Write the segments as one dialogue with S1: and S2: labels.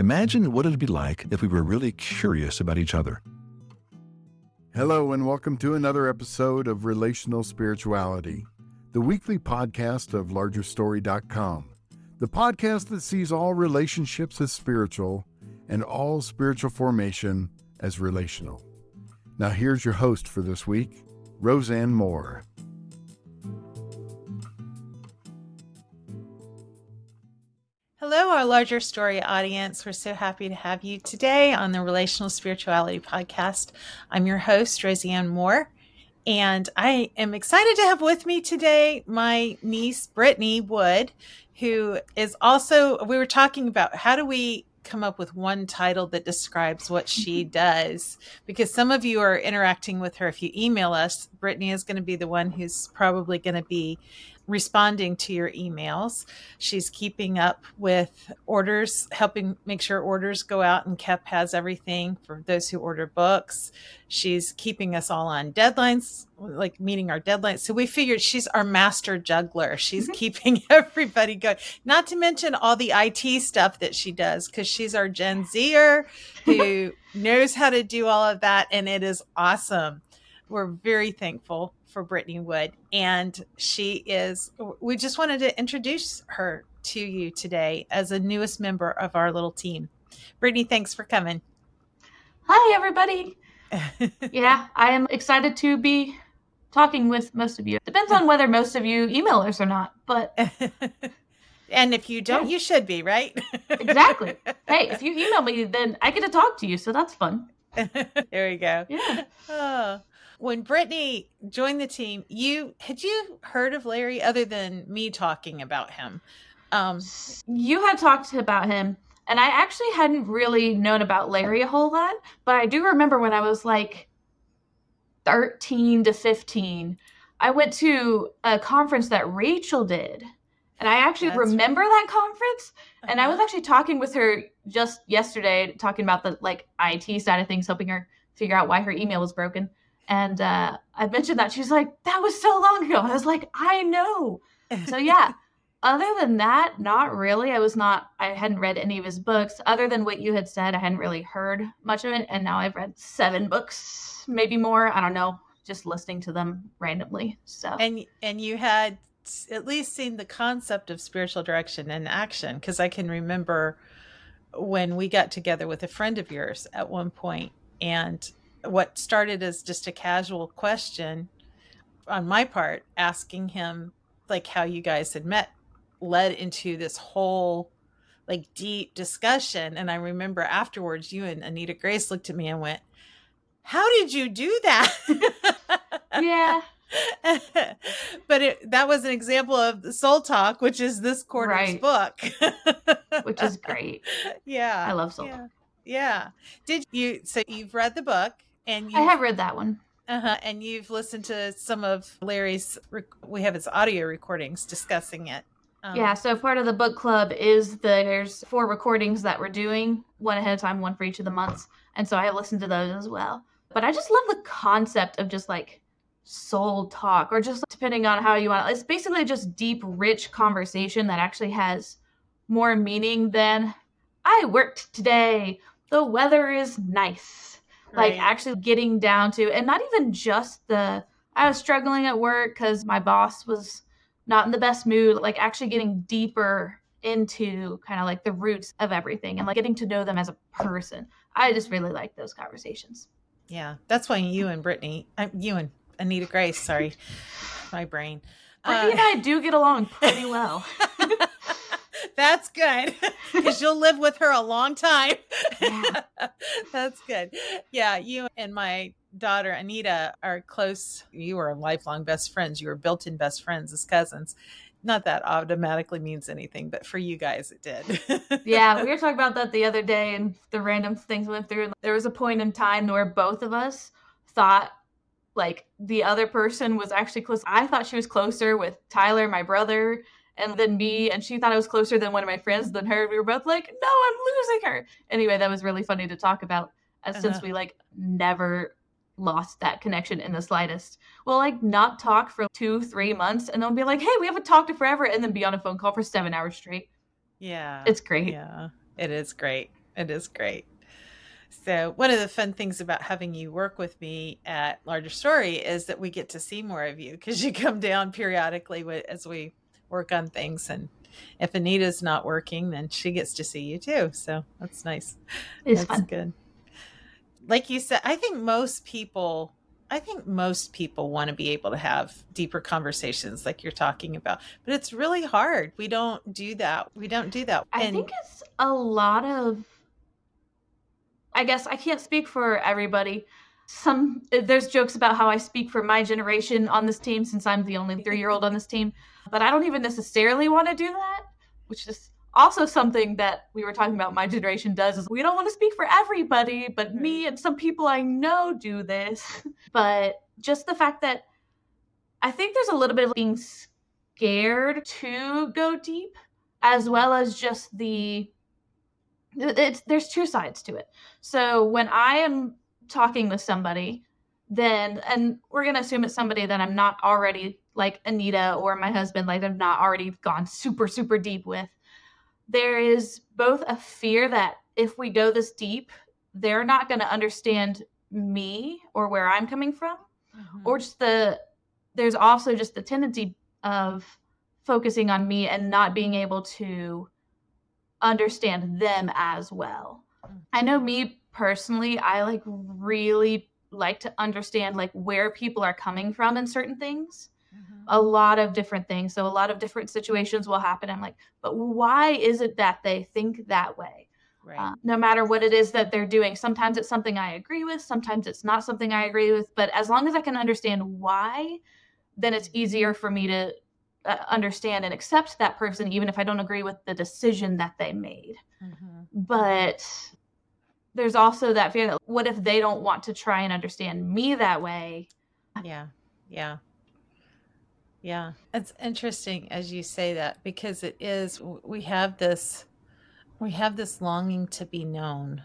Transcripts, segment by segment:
S1: Imagine what it'd be like if we were really curious about each other.
S2: Hello, and welcome to another episode of Relational Spirituality, the weekly podcast of LargerStory.com, the podcast that sees all relationships as spiritual and all spiritual formation as relational. Now, here's your host for this week, Rosanne Moore.
S3: Hello, our larger story audience. We're so happy to have you today on the Relational Spirituality Podcast. I'm your host, Rosanne Moore, and I am excited to have with me today my niece, Brittany Wood, who is also, we were talking about how do we come up with one title that describes what she mm-hmm. does because some of you are interacting with her if you email us brittany is going to be the one who's probably going to be responding to your emails. She's keeping up with orders, helping make sure orders go out, and Kep has everything for those who order books. She's keeping us all on deadlines, like meeting our deadlines. So we figured she's our master juggler. She's mm-hmm. keeping everybody going. Not to mention all the IT stuff that she does, because she's our Gen Zer who knows how to do all of that, and it is awesome. We're very thankful for Brittany Wood. And she is, we just wanted to introduce her to you today as a newest member of our little team. Brittany, thanks for coming.
S4: Hi, everybody. yeah, I am excited to be talking with most of you. Depends on whether most of you email us or not, but.
S3: and if you don't, yeah. you should be, right?
S4: exactly. Hey, if you email me, then I get to talk to you, so that's fun.
S3: there we go.
S4: Yeah.
S3: Oh when Brittany joined the team, you had you heard of Larry other than me talking about him?
S4: Um, you had talked about him, and I actually hadn't really known about Larry a whole lot, but I do remember when I was like 13 to 15, I went to a conference that Rachel did. And I actually That's remember that conference. Uh-huh. And I was uh-huh. actually talking with her just yesterday, talking about the like IT side of things, helping her figure out why her email was broken. And uh, I mentioned that. She's like, that was so long ago. I was like, I know. So, yeah. other than that, not really. I was not, I hadn't read any of his books. Other than what you had said, I hadn't really heard much of it. And now I've read seven books, maybe more. I don't know, just listening to them randomly. So,
S3: and, and you had at least seen the concept of spiritual direction in action because I can remember when we got together with a friend of yours at one point and what started as just a casual question on my part asking him like how you guys had met led into this whole like deep discussion. And i remember afterwards you and anita grace looked at me and went how did you do that?
S4: Yeah.
S3: But it, that was an example of the soul talk which is this quarter's right. book.
S4: Which is great.
S3: Yeah.
S4: I love soul
S3: yeah. yeah. Did you so you've read the book and
S4: I have read that one.
S3: Uh-huh. And you've listened to some of Larry's, rec- we have his audio recordings discussing it.
S4: Um, yeah, so part of the book club is there's four recordings that we're doing, one ahead of time, one for each of the months. And so I listened to those as well. But I just love the concept of just like soul talk or just depending on how you want it. It's basically just deep, rich conversation that actually has more meaning than I worked today. The weather is nice like actually getting down to and not even just the i was struggling at work because my boss was not in the best mood like actually getting deeper into kind of like the roots of everything and like getting to know them as a person. I just really like those conversations.
S3: Yeah that's why you and brittany uh, you and anita grace sorry my brain.
S4: Brittany uh, and i do get along pretty well
S3: That's good because you'll live with her a long time. Yeah. That's good. Yeah, you and my daughter Anita are close. You are lifelong best friends. You were built in best friends as cousins. Not that automatically means anything, but for you guys, it did.
S4: yeah, we were talking about that the other day and the random things we went through. There was a point in time where both of us thought like the other person was actually close. I thought she was closer with Tyler, my brother, and then me and she thought I was closer than one of my friends than her. We were both like, no, I'm losing her. Anyway, that was really funny to talk about as uh-huh. since we like never lost that connection in the slightest. We'll like not talk for two, three months and then be like, hey, we haven't talked to forever and then be on a phone call for seven hours straight.
S3: Yeah.
S4: It's great.
S3: Yeah. It is great. It is great. So, one of the fun things about having you work with me at Larger Story is that we get to see more of you because you come down periodically as we work on things. And if Anita's not working, then she gets to see you too. So, that's nice.
S4: It's
S3: that's
S4: fun.
S3: good. Like you said, I think most people I think most people want to be able to have deeper conversations like you're talking about, but it's really hard. We don't do that. We don't do that.
S4: I
S3: And-
S4: think it's a lot of. I guess I can't speak for everybody. Some there's jokes about how I speak for my generation on this team since I'm the only three year old on this team, but I don't even necessarily want to do that, which is also something that we were talking about. My generation does is we don't want to speak for everybody, but me and some people I know do this. but just the fact that I think there's a little bit of being scared to go deep as well as just the it's there's two sides to it. So when I am talking with somebody, then and we're gonna assume it's somebody that I'm not already like Anita or my husband, like I've not already gone super, super deep with. There is both a fear that if we go this deep, they're not gonna understand me or where I'm coming from
S3: Mhm.
S4: or just the there's also just the tendency of focusing on me and not being able to understand them as well.
S3: Mm.
S4: I know me personally, I like really like to understand like where people are coming from in certain things.
S3: Mhm.
S4: A lot of different things. So a lot of different situations will happen. I'm like, but why is it that they think that way?
S3: Right.
S4: uh, no matter what it is that they're doing. Sometimes it's something I agree with, sometimes it's not something I agree with. But as long as I can understand why, then it's easier for me to uh, understand and accept that person, even if I don't agree with the decision that they made.
S3: Mhm.
S4: But there's also that fear that what if they don't want to try and understand me that way?
S3: Yeah. Yeah. Yeah. It's interesting as you say that because it is we have this we have this longing to be known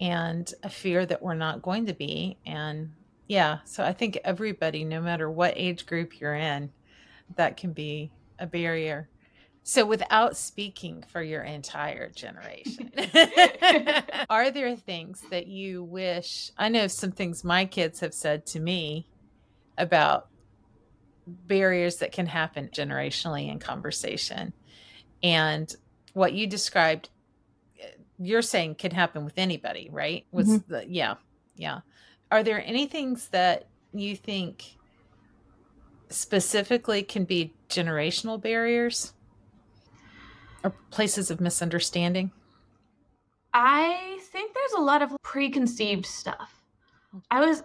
S3: and a fear that we're not going to be and yeah, so I think everybody no matter what age group you're in that can be a barrier. So without speaking for your entire generation, are there things that you wish I know some things my kids have said to me about barriers that can happen generationally in conversation. And what you described, you're saying can happen with anybody, right? Was mm-hmm. the yeah, yeah. Are there any things that you think specifically can be generational barriers or places of misunderstanding?
S4: I think there's a lot of preconceived stuff. I was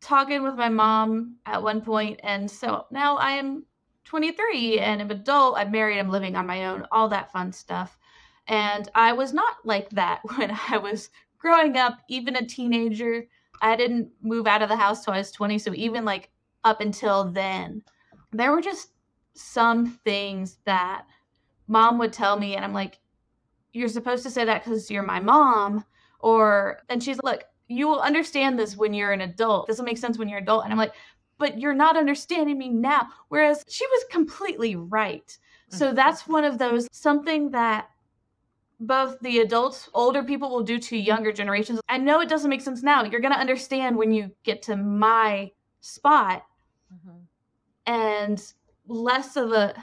S4: talking with my mom at one point, and so now I am 23 and I'm adult. I'm married. I'm living on my own. All that fun stuff. And I was not like that when I was growing up, even a teenager. I didn't move out of the house till I was 20. So even like up until then, there were just some things that mom would tell me, and I'm like, you're supposed to say that because you're my mom. Or, and she's like, you will understand this when you're an adult. This will make sense when you're an adult. And I'm like, but you're not understanding me now. Whereas she was completely right. So
S3: Mhm.
S4: that's one of those something that both the adults, older people will do to younger generations. I know it doesn't make sense now. You're going to understand when you get to my spot
S3: Mhm.
S4: and less of a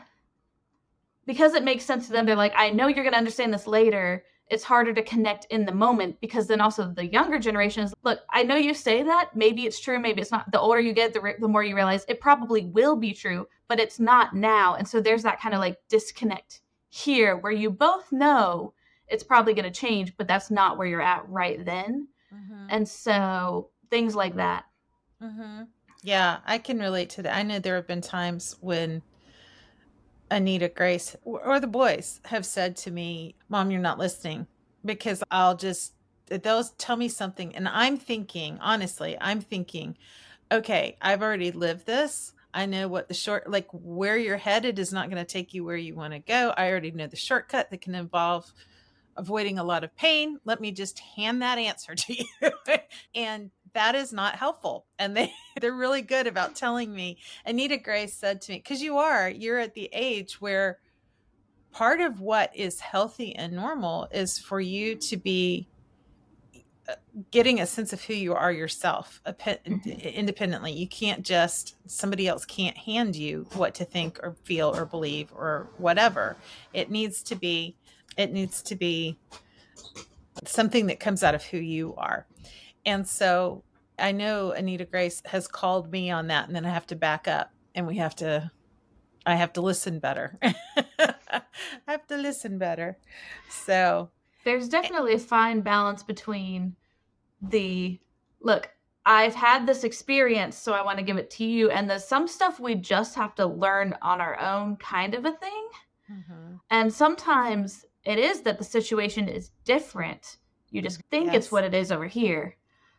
S4: because it makes sense to them they're like i know you're going to understand this later it's harder to connect in the moment because then also the younger generation is look i know you say that. Maybe it's true maybe it's not. The older you get the, re- the more you realize it probably will be true but it's not now. And so there's that kind of like disconnect here where you both know it's probably going to change but that's not where you're at right then.
S3: Mhm.
S4: and so things like that.
S3: Hmm Yeah, I can relate to that. I know there have been times when Anita Grace or the boys have said to me, Mom, you're not listening because I'll just, they'll tell me something. And I'm thinking, honestly, I'm thinking, okay, I've already lived this. I know what the short, like where you're headed is not going to take you where you want to go. I already know the shortcut that can involve avoiding a lot of pain. Let me just hand that answer to you. and that is not helpful. And they, they're really good about telling me. Anita Grace said to me, because you are, you're at the age where part of what is healthy and normal is for you to be uh, getting a sense of who you are yourself mm-hmm. independently you can't just somebody else can't hand you what to think or feel or believe or whatever it needs to be it needs to be something that comes out of who you are and so i know anita grace has called me on that and then i have to back up and we have to i have to listen better. I have to listen better. So
S4: there's definitely a fine balance between the look i've had this experience so i want to give it to you and the some stuff we just have to learn on our own kind of a thing. Mm-hmm. and sometimes it is that the situation is different. You just think yes. it's what it is over here.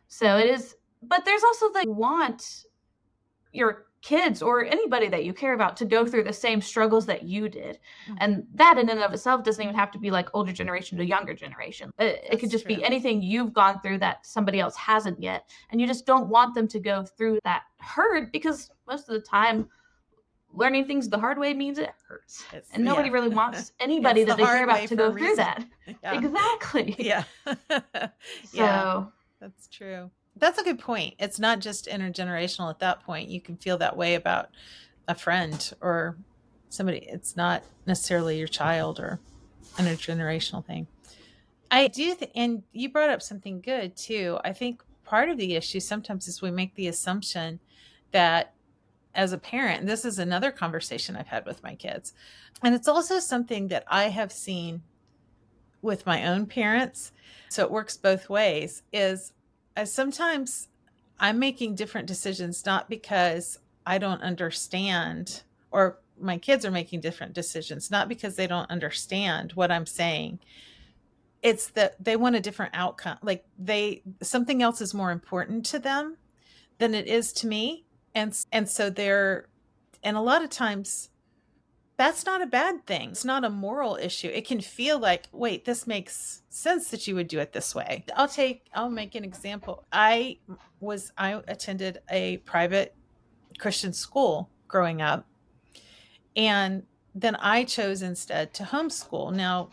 S4: So it is but there's also the want your kids or anybody that you care about to go through the same struggles that you did. Mm-hmm. And that in and of itself doesn't even have to be like older generation to younger generation. It, it could just true. be anything you've gone through that somebody else hasn't yet. And you just don't want them to go through that hurt because most of the time learning things the hard way means it hurts. It's, and nobody yeah. really wants anybody that the they care about to go through that. Yeah. Exactly.
S3: Yeah.
S4: so
S3: yeah. That's true that's a good point. It's not just intergenerational at that point. You can feel that way about a friend or somebody. It's not necessarily your child or intergenerational thing. I do, th- and you brought up something good too. I think part of the issue sometimes is we make the assumption that as a parent, this is another conversation I've had with my kids, and it's also something that I have seen with my own parents. So it works both ways. Is sometimes I'm making different decisions not because I don't understand or my kids are making different decisions not because they don't understand what I'm saying. It's that they want a different outcome. Like they something else is more important to them than it is to me. And and so they're and a lot of times that's not a bad thing. It's not a moral issue. It can feel like, wait, this makes sense that you would do it this way. I'll take, I'll make an example. I was, I attended a private Christian school growing up. And then I chose instead to homeschool. Now,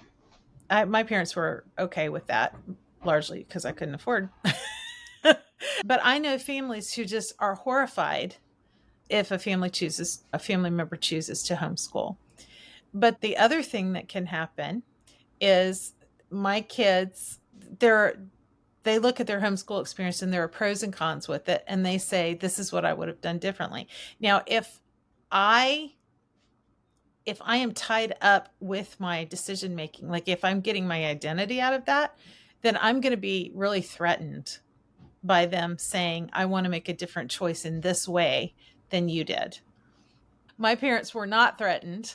S3: I, my parents were okay with that largely because I couldn't afford. but I know families who just are horrified if a family chooses a family member chooses to homeschool. But the other thing that can happen is my kids they're they look at their homeschool experience and there are pros and cons with it and they say this is what I would have done differently. Now if I if I am tied up with my decision making, like if I'm getting my identity out of that, then I'm going to be really threatened by them saying, I want to make a different choice in this way than you did. My parents were not threatened,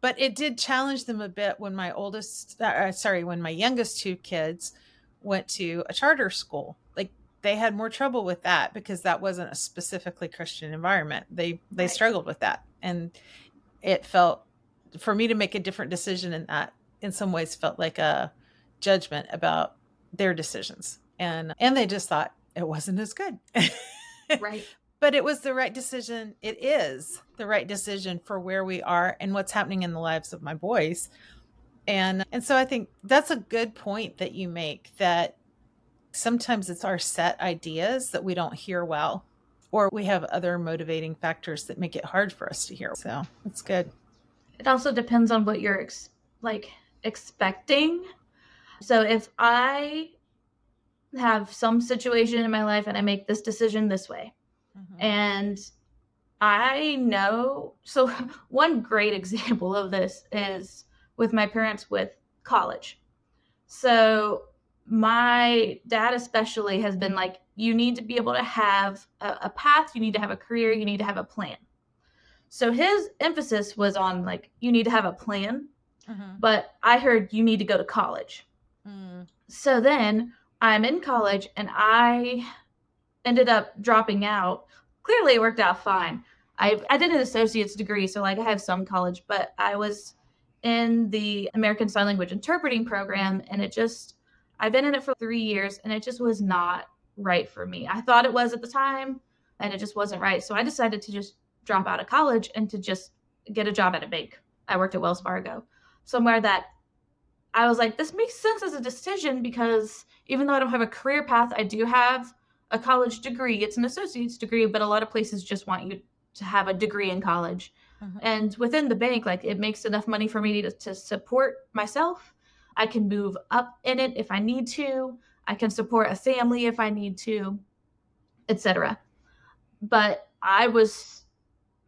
S3: but it did challenge them a bit when my oldest, uh, uh, sorry, when my youngest two kids went to a charter school. Like they had more trouble with that because that wasn't a specifically Christian environment. They they right. struggled with that, and it felt for me to make a different decision in that in some ways felt like a judgment about their decisions and and they just thought it wasn't as good
S4: right
S3: but it was the right decision. It is the right decision for where we are and what's happening in the lives of my boys. And and so I think that's a good point that you make that sometimes it's our set ideas that we don't hear well or we have other motivating factors that make it hard for us to hear. So, that's good.
S4: It also depends on what you're ex- like expecting. So if I have some situation in my life and I make this decision this way, Mm-hmm. And I know, so one great example of this is with my parents with college. So my dad especially has been like you need to be able to have a, a, path you need to have a career you need to have a plan so his emphasis was on like you need to have a plan mm-hmm. but i heard you need to go to college mm. so then i'm in college and i ended up dropping out. Clearly, it worked out fine. I I did an associate's degree, so like I have some college, but I was in the American Sign Language interpreting program, and it just I've been in it for three years, and it just was not right for me. I thought it was at the time, and it just wasn't right. So I decided to just drop out of college and to just get a job at a bank. I worked at Wells Fargo. somewhere that I was like, this makes sense as a decision because even though I don't have a career path, I do have a college degree. It's an associate's degree, but a lot of places just want you to have a degree in college. Mm-hmm. And within the bank, like it makes enough money for me to, to support myself. I can move up in it if I need to. I can support a family if I need to, etc. But I was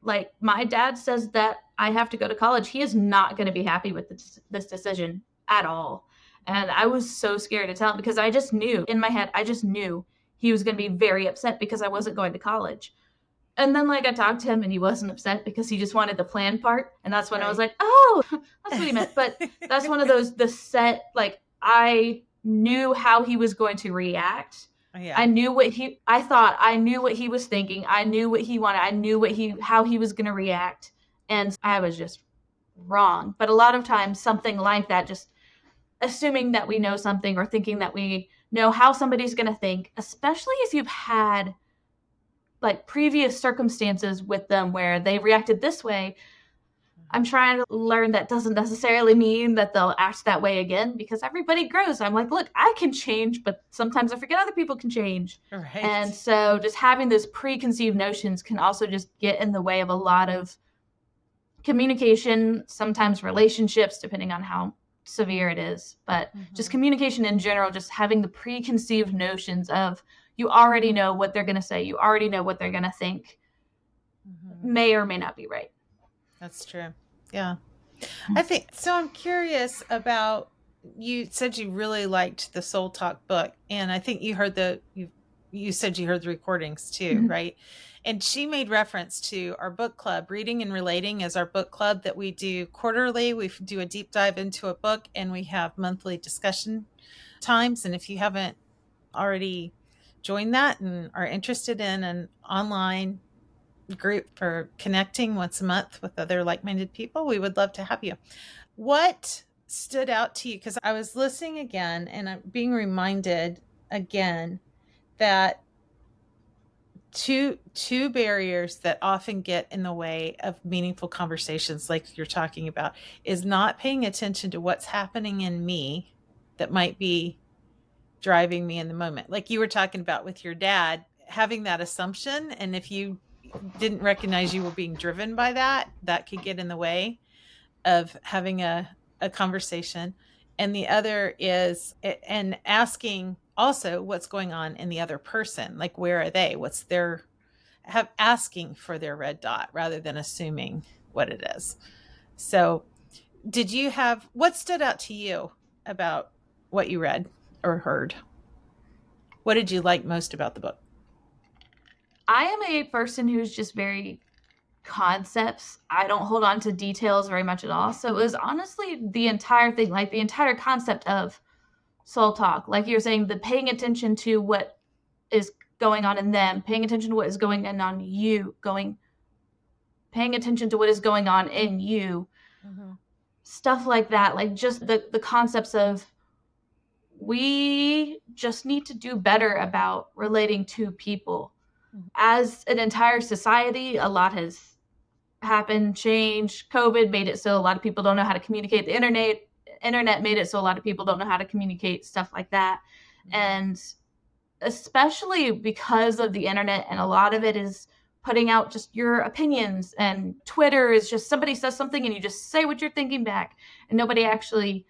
S4: like, my dad says that I have to go to college. He is not going to be happy with this, this decision at all. And I was so scared to tell him because I just knew in my head, I just knew he was going to be very upset because I wasn't going to college. And then like I talked to him and he wasn't upset because he just wanted the plan part. And that's when right. I was like, oh, that's what he meant. But that's one of those the set like I knew how he was going to react. Oh, yeah. I knew what he I thought I knew what he was thinking. I knew what he wanted. I knew what he how he was going to react. And I was just wrong. But a lot of times something like that just assuming that we know something or thinking that we know how somebody's going to think, especially if you've had like previous circumstances with them where they reacted this way. I'm trying to learn that doesn't necessarily mean that they'll act that way again because everybody grows. I'm like, look, I can change, but sometimes I forget other people can change. Right. And so just having those preconceived notions can also just get in the way of a lot of communication, sometimes relationships, depending on how severe it is, but mm-hmm. just communication in general, just having the preconceived notions of you already know what they're going to say, you already know what they're going to think, mm-hmm. may or may not be right.
S3: That's true. Yeah. Mm-hmm. I think so. I'm curious about you said you really liked the Soul Talk book, and I think you heard the you you said you heard the recordings too, mm-hmm. right? And she made reference to our book club, Reading and Relating is our book club that we do quarterly. We do a deep dive into a book and we have monthly discussion times. And if you haven't already joined that and are interested in an online group for connecting once a month with other like minded people, we would love to have you. What stood out to you? Because I was listening again and I'm being reminded again that two two barriers that often get in the way of meaningful conversations like you're talking about is not paying attention to what's happening in me that might be driving me in the moment. Like you were talking about with your dad having that assumption and if you didn't recognize you were being driven by that that could get in the way of having a, a conversation. And the other is and asking also what's going on in the other person like where are they? What's their have asking for their red dot rather than assuming what it is. So did you have what stood out to you about what you read or heard? What did you like most about the book?
S4: I am a person who's just very concepts. I don't hold on to details very much at all. So it was honestly the entire thing like the entire concept of soul talk like you're saying the paying attention to what is going on in them paying attention to what is going on on you going paying attention to what is going on in you mm-hmm. stuff like that like just the the concepts of we just need to do better about relating to people mm-hmm. as an entire society a lot has happened changed covid made it so a lot of people don't know how to communicate the internet internet made it so a lot of people don't know how to communicate stuff like that. Mm-hmm. and especially because of the internet and a lot of it is putting out just your opinions and twitter is just somebody says something and you just say what you're thinking back and nobody actually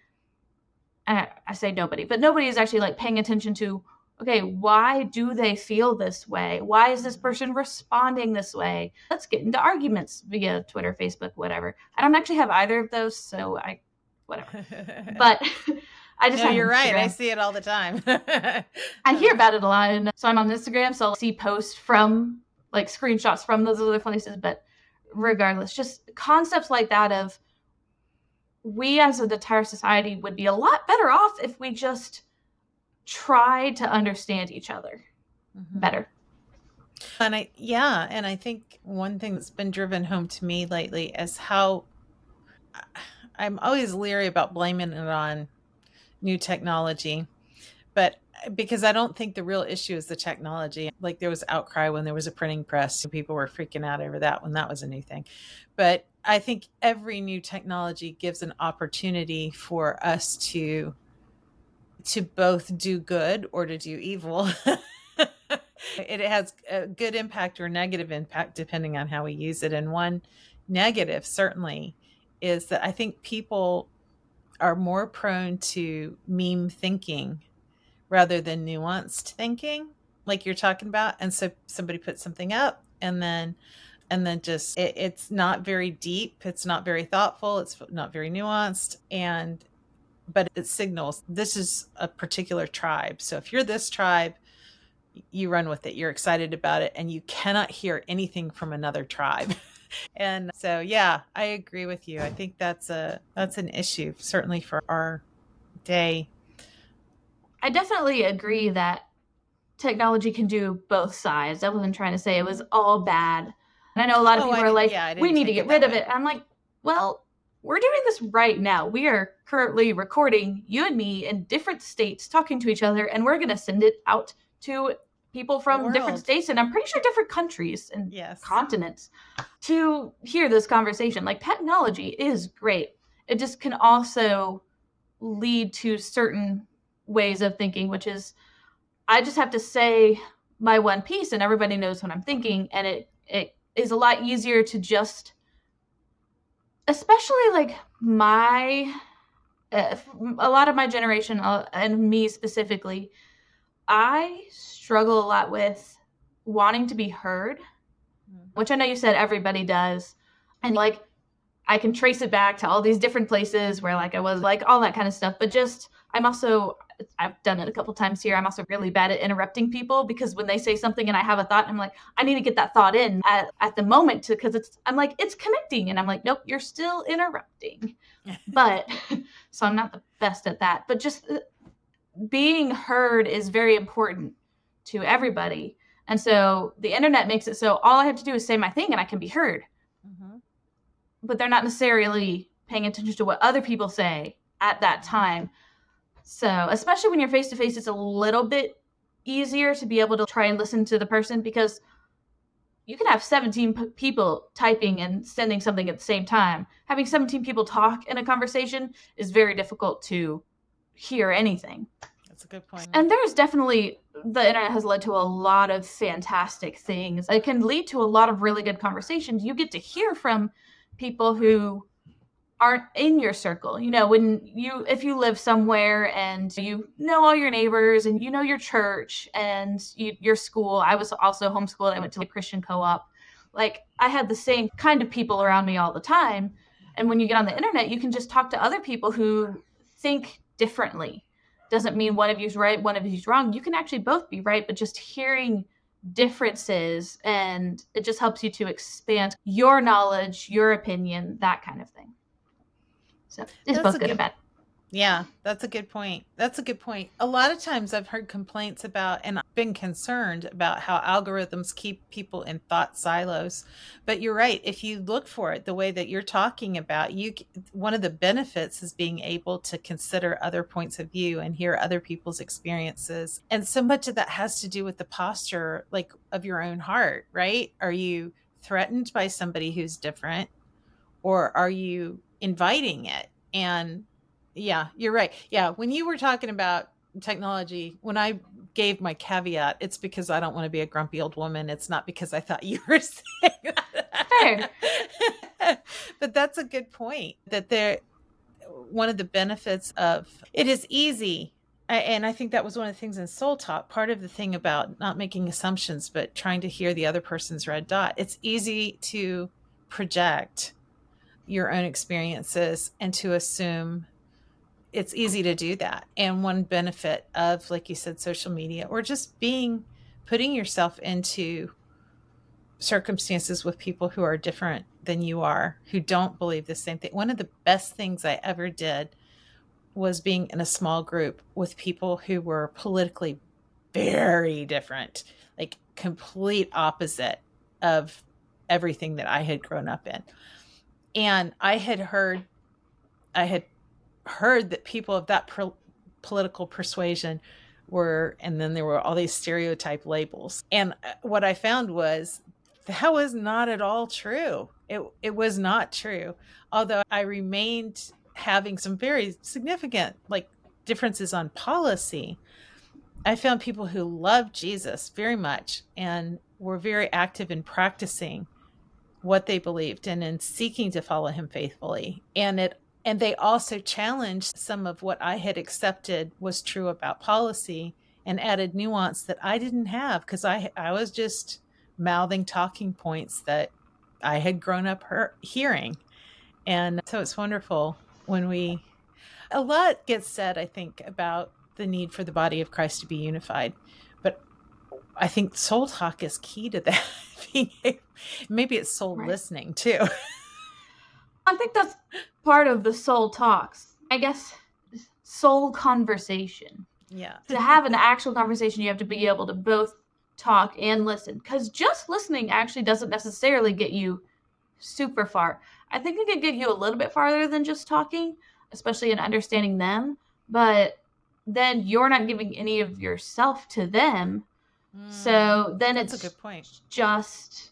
S4: I, I say nobody but nobody is actually like paying attention to okay why do they feel this way? Why is this person responding this way? Let's get into arguments via twitter facebook whatever. I don't actually have either of those so i whatever. but I just
S3: no, you're right. I see it all the time.
S4: I hear about it a lot, and so I'm on Instagram, so I'll see posts from like screenshots from those other places. But regardless, just concepts like that of we as an entire society would be a lot better off if we just tried to understand each other mm-hmm. better.
S3: And I, yeah, and I think one thing that's been driven home to me lately is how I'm always leery about blaming it on new technology, but because I don't think the real issue is the technology. Like there was outcry when there was a printing press, people were freaking out over that when that was a new thing. But I think every new technology gives an opportunity for us to to both do good or to do evil. it has a good impact or negative impact depending on how we use it. And one negative certainly is that I think people are more prone to meme thinking rather than nuanced thinking like you're talking about. And so somebody puts something up and then and then just it, it's not very deep. It's not very thoughtful. It's not very nuanced. And but it signals this is a particular tribe. So if you're this tribe you run with it. You're excited about it and you cannot hear anything from another tribe and so yeah i agree with you i think that's a that's an issue certainly for our day
S4: I definitely agree that technology can do both sides. I wasn't trying to say it was mm-hmm. all bad. And I know a lot of oh, people are like, yeah, we need to get rid of it. I'm like, well, we're doing this right now. We are currently recording you and me in different states talking to each other, and we're going to send it out to people from different states and I'm pretty sure different countries and yes. continents to hear this conversation. Like technology is great. It just can also lead to certain ways of thinking, which is I just have to say my one piece and everybody knows what I'm thinking. And it, it is a lot easier to just, especially like my, uh, a lot of my generation uh, and me specifically, I struggle a lot with wanting to be heard, mm-hmm. which I know you said everybody does. And like, I can trace it back to all these different places where like I was like all that kind of stuff, but just I'm also I've done it a couple times here. I'm also really bad at interrupting people because when they say something and I have a thought, I'm like, I need to get that thought in at, at the moment because it's I'm like, it's connecting. And I'm like, nope, you're still interrupting. but so I'm not the best at that. But just uh, being heard is very important to everybody. And so the internet makes it so all I have to do is say my thing and I can be heard. Mm-hmm. But they're not necessarily paying attention to what other people say at that time. So, especially when you're face to face, it's a little bit easier to be able to try and listen to the person because you can have 17 p- people typing and sending something at the same time. Having 17 people talk in a conversation is very difficult to hear anything.
S3: That's a good point.
S4: And there's definitely the internet has led to a lot of fantastic things. It can lead to a lot of really good conversations. You get to hear from people who aren't in your circle. You know, when you if you live somewhere and you know all your neighbors and you know your church and you, your school. I was also homeschooled. I went to a Christian co-op. Like I had the same kind of people around me all the time. And when you get on the internet, you can just talk to other people who think differently. Doesn't mean one of you's right, one of you's wrong. You can actually both be right, but just hearing differences and it just helps you to expand your knowledge, your opinion, that kind of thing. So it's both good, good and bad.
S3: Yeah, that's a good point. That's a good point. A lot of times I've heard complaints about and I've been concerned about how algorithms keep people in thought silos. But you're right. If you look for it the way that you're talking about, you one of the benefits is being able to consider other points of view and hear other people's experiences. And so much of that has to do with the posture like of your own heart, right? Are you threatened by somebody who's different or are you inviting it. And yeah, you're right. Yeah, when you were talking about technology, when I gave my caveat, it's because I don't want to be a grumpy old woman. It's not because I thought you were saying that. but that's a good point that there one of the benefits of it is easy and I think that was one of the things in Soul Talk. Part of the thing about not making assumptions, but trying to hear the other person's red dot. It's easy to project your own experiences and to assume it's easy to do that. And one benefit of, like you said, social media or just being putting yourself into circumstances with people who are different than you are, who don't believe the same thing. One of the best things I ever did was being in a small group with people who were politically very different, like complete opposite of everything that I had grown up in and I had heard, I had heard that people of that pro- political persuasion were and then there were all these stereotype labels. And uh, what i found was that was not at all true. It it was not true. Although i remained having some very significant like differences on policy i found people who loved jesus very much and were very active in practicing what they believed and in seeking to follow him faithfully. And it and they also challenged some of what I had accepted was true about policy and added nuance that I didn't have because I I was just mouthing talking points that I had grown up her- hearing. And so it's wonderful when we a lot gets said I think about the need for the body of Christ to be unified. But I think soul talk is key to that. Maybe it's soul right. listening too.
S4: I think that's part of the soul talks. I guess soul conversation.
S3: Yeah.
S4: To have an actual conversation, you have to be able to both talk and listen because just listening actually doesn't necessarily get you super far. I think it can get you a little bit farther than just talking, especially in understanding them, but then you're not giving any of yourself to them. Mm, so then it's
S3: a good point.
S4: Just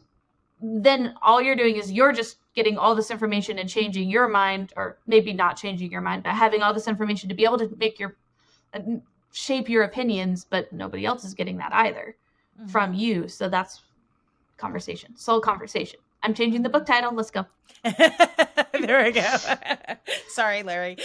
S4: then all you're doing is you're just getting all this information and changing your mind or maybe not changing your mind but having all this information to be able to make your uh, shape your opinions but nobody else is getting that either mm-hmm. from you. So that's conversation soul conversation. I'm changing the book title. Let's go.
S3: There we go. Sorry larry.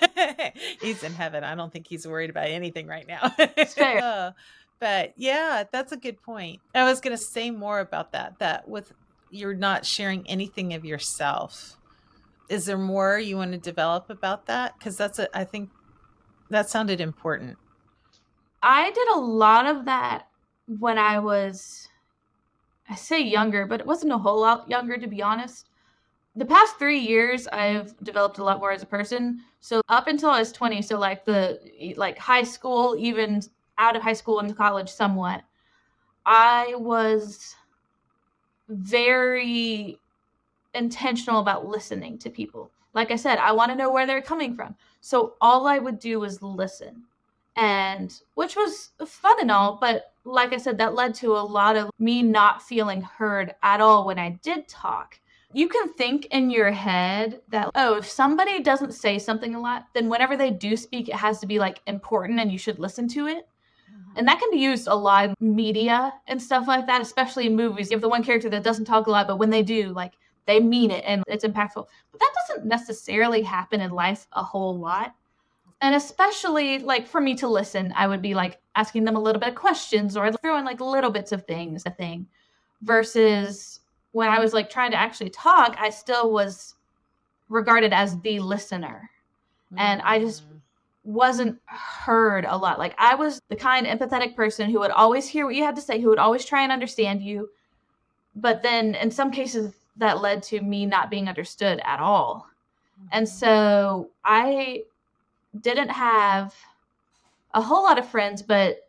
S3: He's in heaven. I don't think he's worried about anything right now.
S4: It's fair. Uh,
S3: but yeah that's a good point. I was going to say more about that that with you're not sharing anything of yourself. Is there more you want to develop about that? Because that's a, I think that sounded important.
S4: I did a lot of that when I was, I say younger, but it wasn't a whole lot younger to be honest. The past three years, I've developed a lot more as a person. So up until I was 20, so like the like high school, even out of high school into college, somewhat, I was very intentional about listening to people. Like I said, I want to know where they're coming from. So all I would do was listen. And which was fun and all, but like I said, that led to a lot of me not feeling heard at all when I did talk. You can think in your head that, oh, if somebody doesn't say something a lot, then whenever they do speak, it has to be like important and you should listen to it. And that can be used a lot in media and stuff like that, especially in movies. You have the one character that doesn't talk a lot, but when they do, like they mean it and it's impactful. But that doesn't necessarily happen in life a whole lot. And especially like for me to listen, I would be like asking them a little bit of questions or throwing like little bits of things, a thing. Versus when I was like trying to actually talk, I still was regarded as the listener. And I just mm wasn't heard a lot. Like I was the kind empathetic person who would always hear what you had to say, who would always try and understand you. But then in some cases that led to me not being understood at all. And mm-hmm. so I didn't have a whole lot of friends, but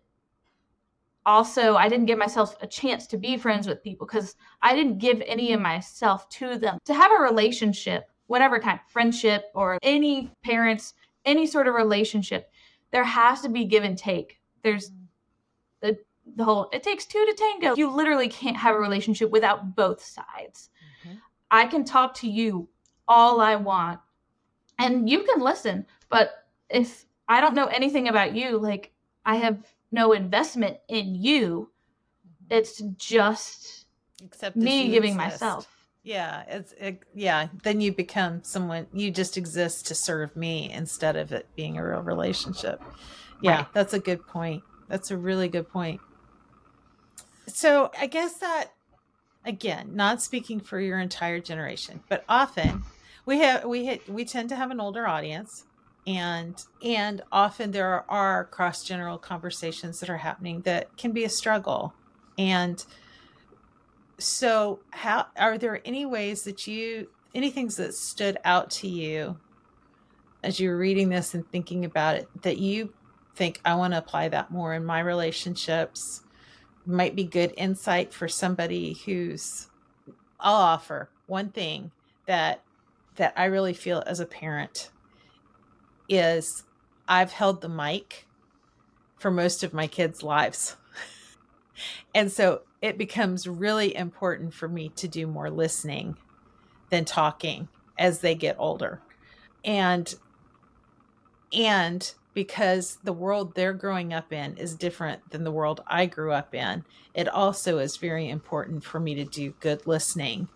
S4: also I didn't give myself a chance to be friends with people because I didn't give any of myself to them. To have a relationship, whatever kind, friendship or any parents any sort of relationship, there has to be give and take. There's the the whole it takes two to tango. You literally can't have a relationship without both sides. Mm-hmm. I can talk to you all I want and you can listen, but if I don't know anything about you, like I have no investment in you, mm-hmm. it's just
S3: Except
S4: me giving exist. myself
S3: yeah it's it, yeah then you become someone you just exist to serve me instead of it being a real relationship. Yeah right. that's a good point. That's a really good point. So i guess that again not speaking for your entire generation but often we have we hit, we tend to have an older audience and and often there are cross general conversations that are happening that can be a struggle. And so how are there any ways that you any things that stood out to you as you were reading this and thinking about it that you think I want to apply that more in my relationships might be good insight for somebody who's I'll offer one thing that that I really feel as a parent is I've held the mic for most of my kids' lives. and so it becomes really important for me to do more listening than talking as they get older. And and because the world they're growing up in is different than the world I grew up in, it also is very important for me to do good listening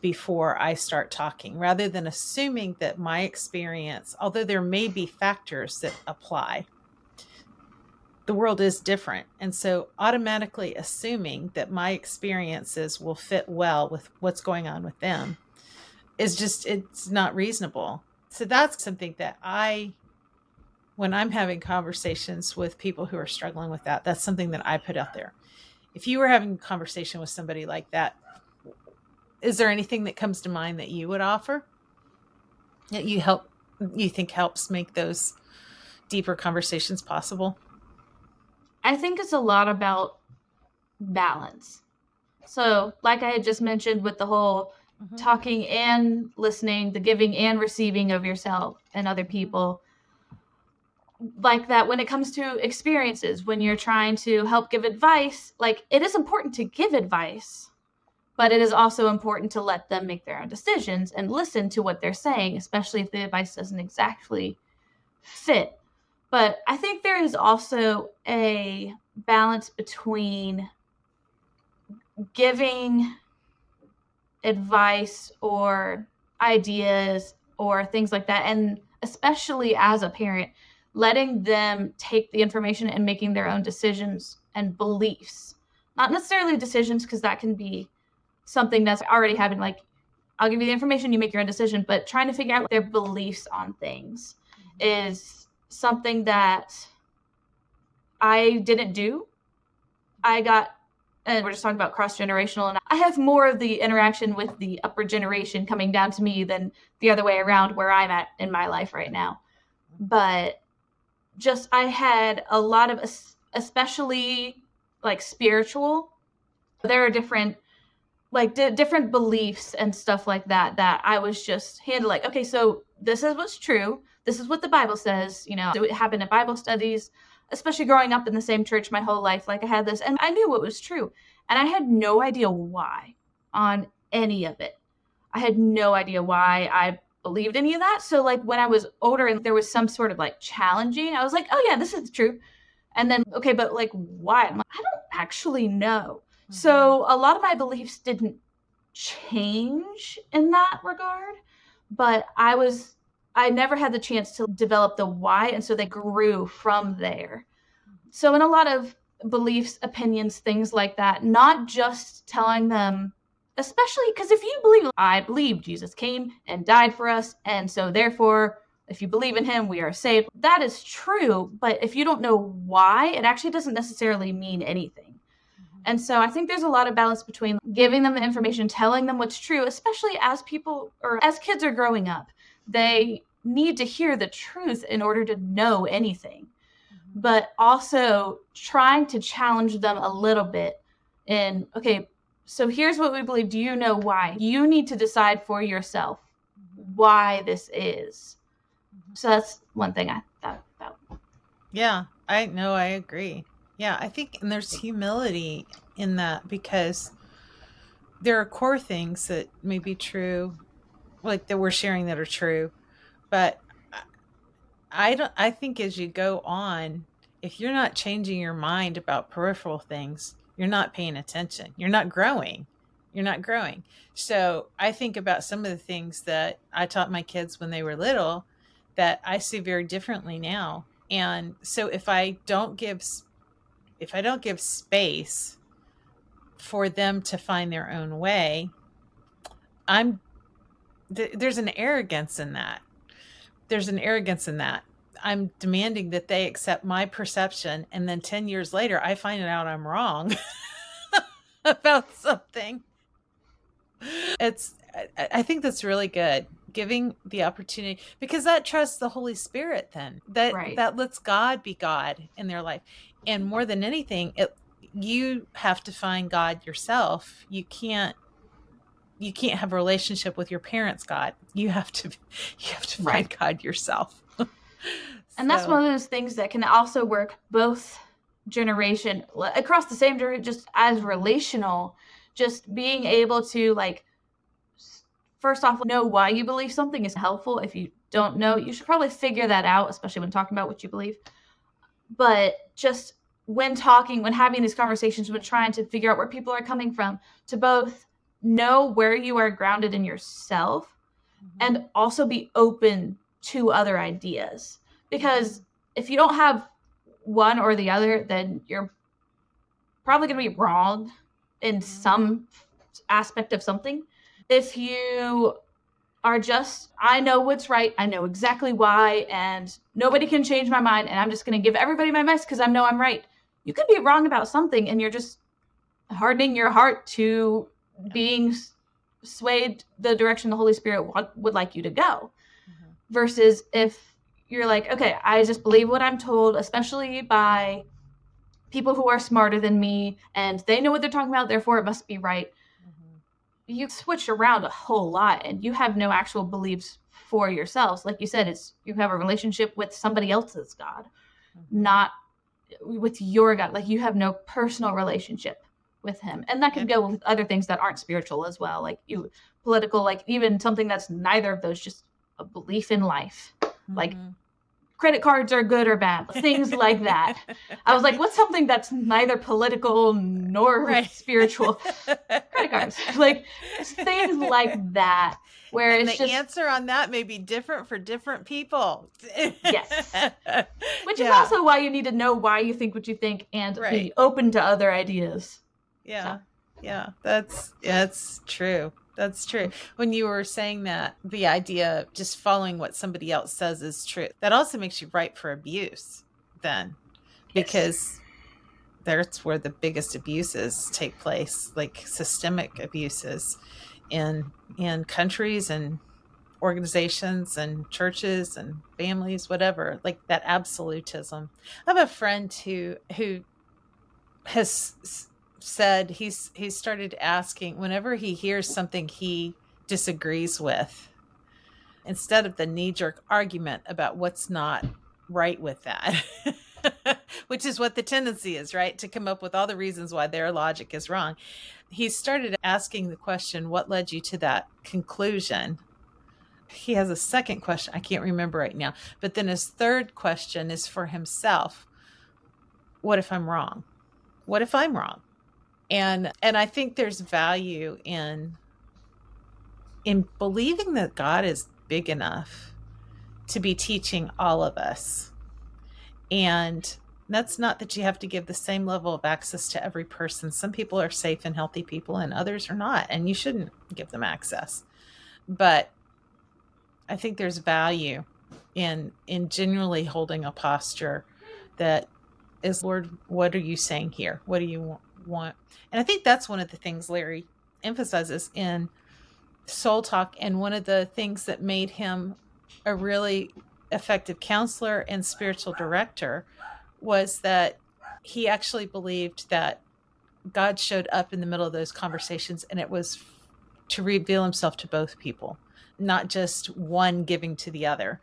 S3: before I start talking rather than assuming that my experience, although there may be factors that apply, the world is different. And so automatically assuming that my experiences will fit well with what's going on with them is just, it's not reasonable. So that's something that I when I'm having conversations with people who are struggling with that, that's something that I put out there. If you were having a conversation with somebody like that, is there anything that comes to mind that you would offer that you help you think helps make those deeper conversations possible?
S4: I think it's a lot about balance. So, like I had just mentioned with the whole mm-hmm. talking and listening, the giving and receiving of yourself and other people, like that when it comes to experiences when you're trying to help give advice like it is important to give advice but it is also important to let them make their own decisions and listen to what they're saying especially if the advice doesn't exactly fit but i think there is also a balance between giving advice or ideas or things like that and especially as a parent letting them take the information and making their own decisions and beliefs. Not necessarily decisions, because that can be something that's already happened. Like, I'll give you the information, you make your own decision, but trying to figure out their beliefs on things mm-hmm. is something that I didn't do. I got, and we're just talking about cross generational, and I have more of the interaction with the upper generation coming down to me than the other way around where I'm at in my life right now. But just I had a lot of especially like spiritual there are different like di- different beliefs and stuff like that that I was just handling like okay so this is what's true this is what the bible says you know it happened at bible studies especially growing up in the same church my whole life like I had this and I knew what was true and I had no idea why on any of it I had no idea why I believed any of that. So like when I was older and there was some sort of like challenging, I was like, oh yeah, this is true. And then okay, but like why? Like, i don't actually know. Mm-hmm. So a lot of my beliefs didn't change in that regard, but I was I never had the chance to develop the why and so they grew from there. So in a lot of beliefs, opinions, things like that, not just telling them especially because if you believe, I believe Jesus came and died for us, and so therefore, if you believe in him, we are saved. That is true, but if you don't know why, it actually doesn't necessarily mean anything. Mm-hmm. And so I think there's a lot of balance between giving them the information, telling them what's true, especially as people or as kids are growing up. They need to hear the truth in order to know anything, mm-hmm. but also trying to challenge them a little bit in, okay, so here's what we believe. Do you know why? You need to decide for yourself why this is. So that's one thing I thought about.
S3: Yeah, I know. I agree. Yeah, I think, and there's humility in that because there are core things that may be true, like that we're sharing that are true, but I don't. I think as you go on, if you're not changing your mind about peripheral things, you're not paying attention. You're not growing. You're not growing. So I think about some of the things that I taught my kids when they were little that I see very differently now. And so if I don't give if I don't give space for them to find their own way, I'm th- there's an arrogance in that. There's an arrogance in that. I'm demanding that they accept my perception and then 10 years later I find out I'm wrong about something. It's I think that's really good giving the opportunity because that trusts the Holy Spirit then. That right. that lets God be God in their life. And more than anything, it you have to find God yourself. You can't you can't have a relationship with your parents God. You have to you have to find right. God yourself
S4: And that's one of those things that can also work both generation across the same generation, just as relational, just being able to like first off know why you believe something is helpful. If you don't know, you should probably figure that out, especially when talking about what you believe. But just when talking, when having these conversations, when trying to figure out where people are coming from, to both know where you are grounded in yourself mm-hmm. and also be open to other ideas. Because if you don't have one or the other then you're probably going to be wrong in mm-hmm. some aspect of something. If you are just i know what's right i know exactly why and nobody can change my mind and i'm just going to give everybody my mess because i know i'm right you could be wrong about something and you're just hardening your heart to being swayed the direction the holy spirit wa- would like you to go
S3: Mhm.
S4: versus if you're like okay i just believe what i'm told especially by people who are smarter than me and they know what they're talking about therefore it must be right
S3: Mhm.
S4: you switch around a whole lot and you have no actual beliefs for yourselves like you said it's you have a relationship with somebody else's god
S3: Mhm.
S4: not with your god like you have no personal relationship with him and that could
S3: Yeah.
S4: go with other things that aren't spiritual as well like you political like even something that's neither of those just a belief in life like
S3: Mhm.
S4: credit cards are good or bad things like that i was like what's something that's neither political nor
S3: Right.
S4: spiritual credit cards like things like that where
S3: and
S4: it's
S3: the
S4: just
S3: answer on that may be different for different people.
S4: Yes. which is also why you need to know why you think what you think and be open to other ideas
S3: yeah. Yeah. That's yeah, that's true. That's true. When you were saying that the idea of just following what somebody else says is true that also makes you ripe for abuse then
S4: Yes.
S3: because that's where the biggest abuses take place like systemic abuses in in countries and organizations and churches and families whatever like that absolutism. I have a friend who who has said he's he's started asking whenever he hears something he disagrees with instead of the knee-jerk argument about what's not right with that which is what the tendency is right? To come up with all the reasons why their logic is wrong. He started asking the question what led you to that conclusion? He has a second question i can't remember right now but then his third question is for himself. What if i'm wrong? What if i'm wrong and and i think there's value in in believing that god is big enough to be teaching all of us. And that's not that you have to give the same level of access to every person. Some people are safe and healthy people and others are not and you shouldn't give them access. But i think there's value in in genuinely holding a posture that is lord what are you saying here? What do you wa- want. And i think that's one of the things larry emphasizes in SoulTalk and one of the things that made him a really effective counselor and spiritual director was that he actually believed that god showed up in the middle of those conversations and it was to reveal himself to both people not just one giving to the other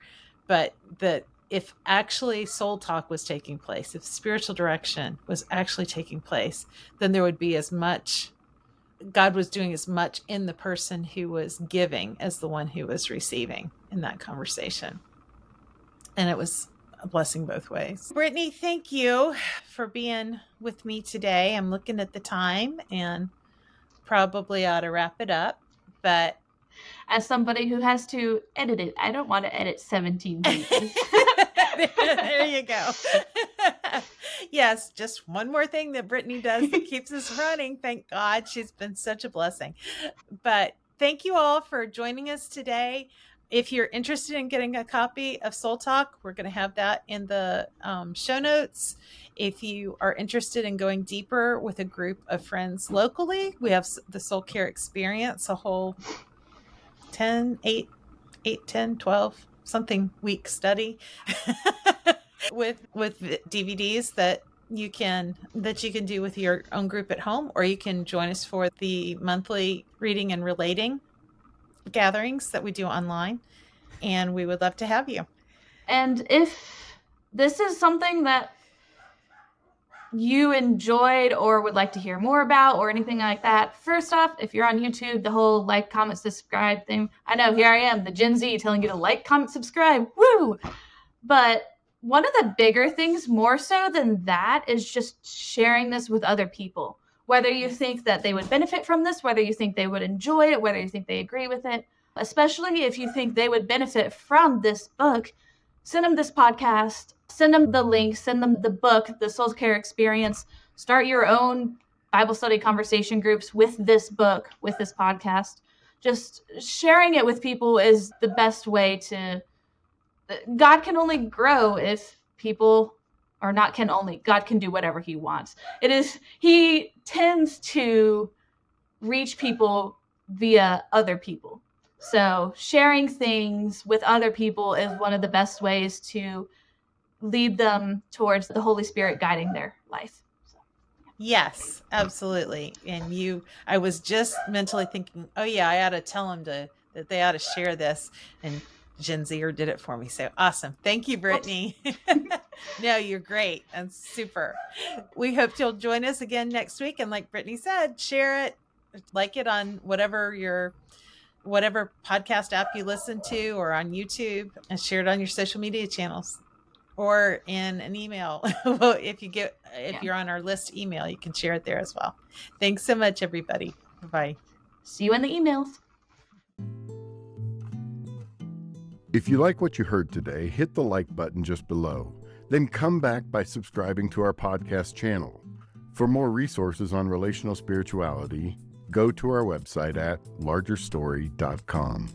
S3: but that if actually SoulTalk was taking place, if spiritual direction was actually taking place, then there would be as much, God was doing as much in the person who was giving as the one who was receiving in that conversation. And it was a blessing both ways. Brittany, thank you for being with me today. I'm looking at the time and probably ought to wrap it up, but
S4: as somebody who has to edit it i don't want to edit 17 pages
S3: there you go. yes, just one more thing that Brittany does that keeps us running. Thank God. She's been such a blessing. But thank you all for joining us today. If you're interested in getting a copy of SoulTalk, we're going to have that in the um, show notes. If you are interested in going deeper with a group of friends locally, we have the SoulCare Experience, a whole 10, 8, 8, 10, 12, something week study with with DVDs that you can that you can do with your own group at home or you can join us for the monthly reading and relating gatherings that we do online and we would love to have you.
S4: and if this is something that you enjoyed or would like to hear more about or anything like that, first off, if you're on YouTube, the whole like, comment, subscribe thing, I know here I am, the Gen Z telling you to like, comment, subscribe. Woo! But one of the bigger things, more so than that, is just sharing this with other people. Whether you think that they would benefit from this, whether you think they would enjoy it, whether you think they agree with it, especially if you think they would benefit from this book, send them this podcast send them the link, send them the book, the SoulCare Experience. Start your own Bible study conversation groups with this book, with this podcast. Just sharing it with people is the best way to. God can only grow if people are not can only. God can do whatever He wants. It is, He tends to reach people via other people. So sharing things with other people is one of the best ways to lead them towards the Holy Spirit guiding their life.
S3: Yes, absolutely. And you, I was just mentally thinking, oh yeah, I ought to tell them to that they ought to share this, and Gen Zer did it for me. So awesome! Thank you, Brittany. no, you're great and super. We hope you'll join us again next week. And like Brittany said, share it, like it on whatever your whatever podcast app you listen to or on YouTube, and share it on your social media channels or in an email. if you get if yeah. you're on our list email, you can share it there as well. Thanks so much, everybody. Bye.
S4: See you in the emails.
S2: If you like what you heard today, hit the like button just below. Then come back by subscribing to our podcast channel. For more resources on relational spirituality, go to our website at largerstory.com.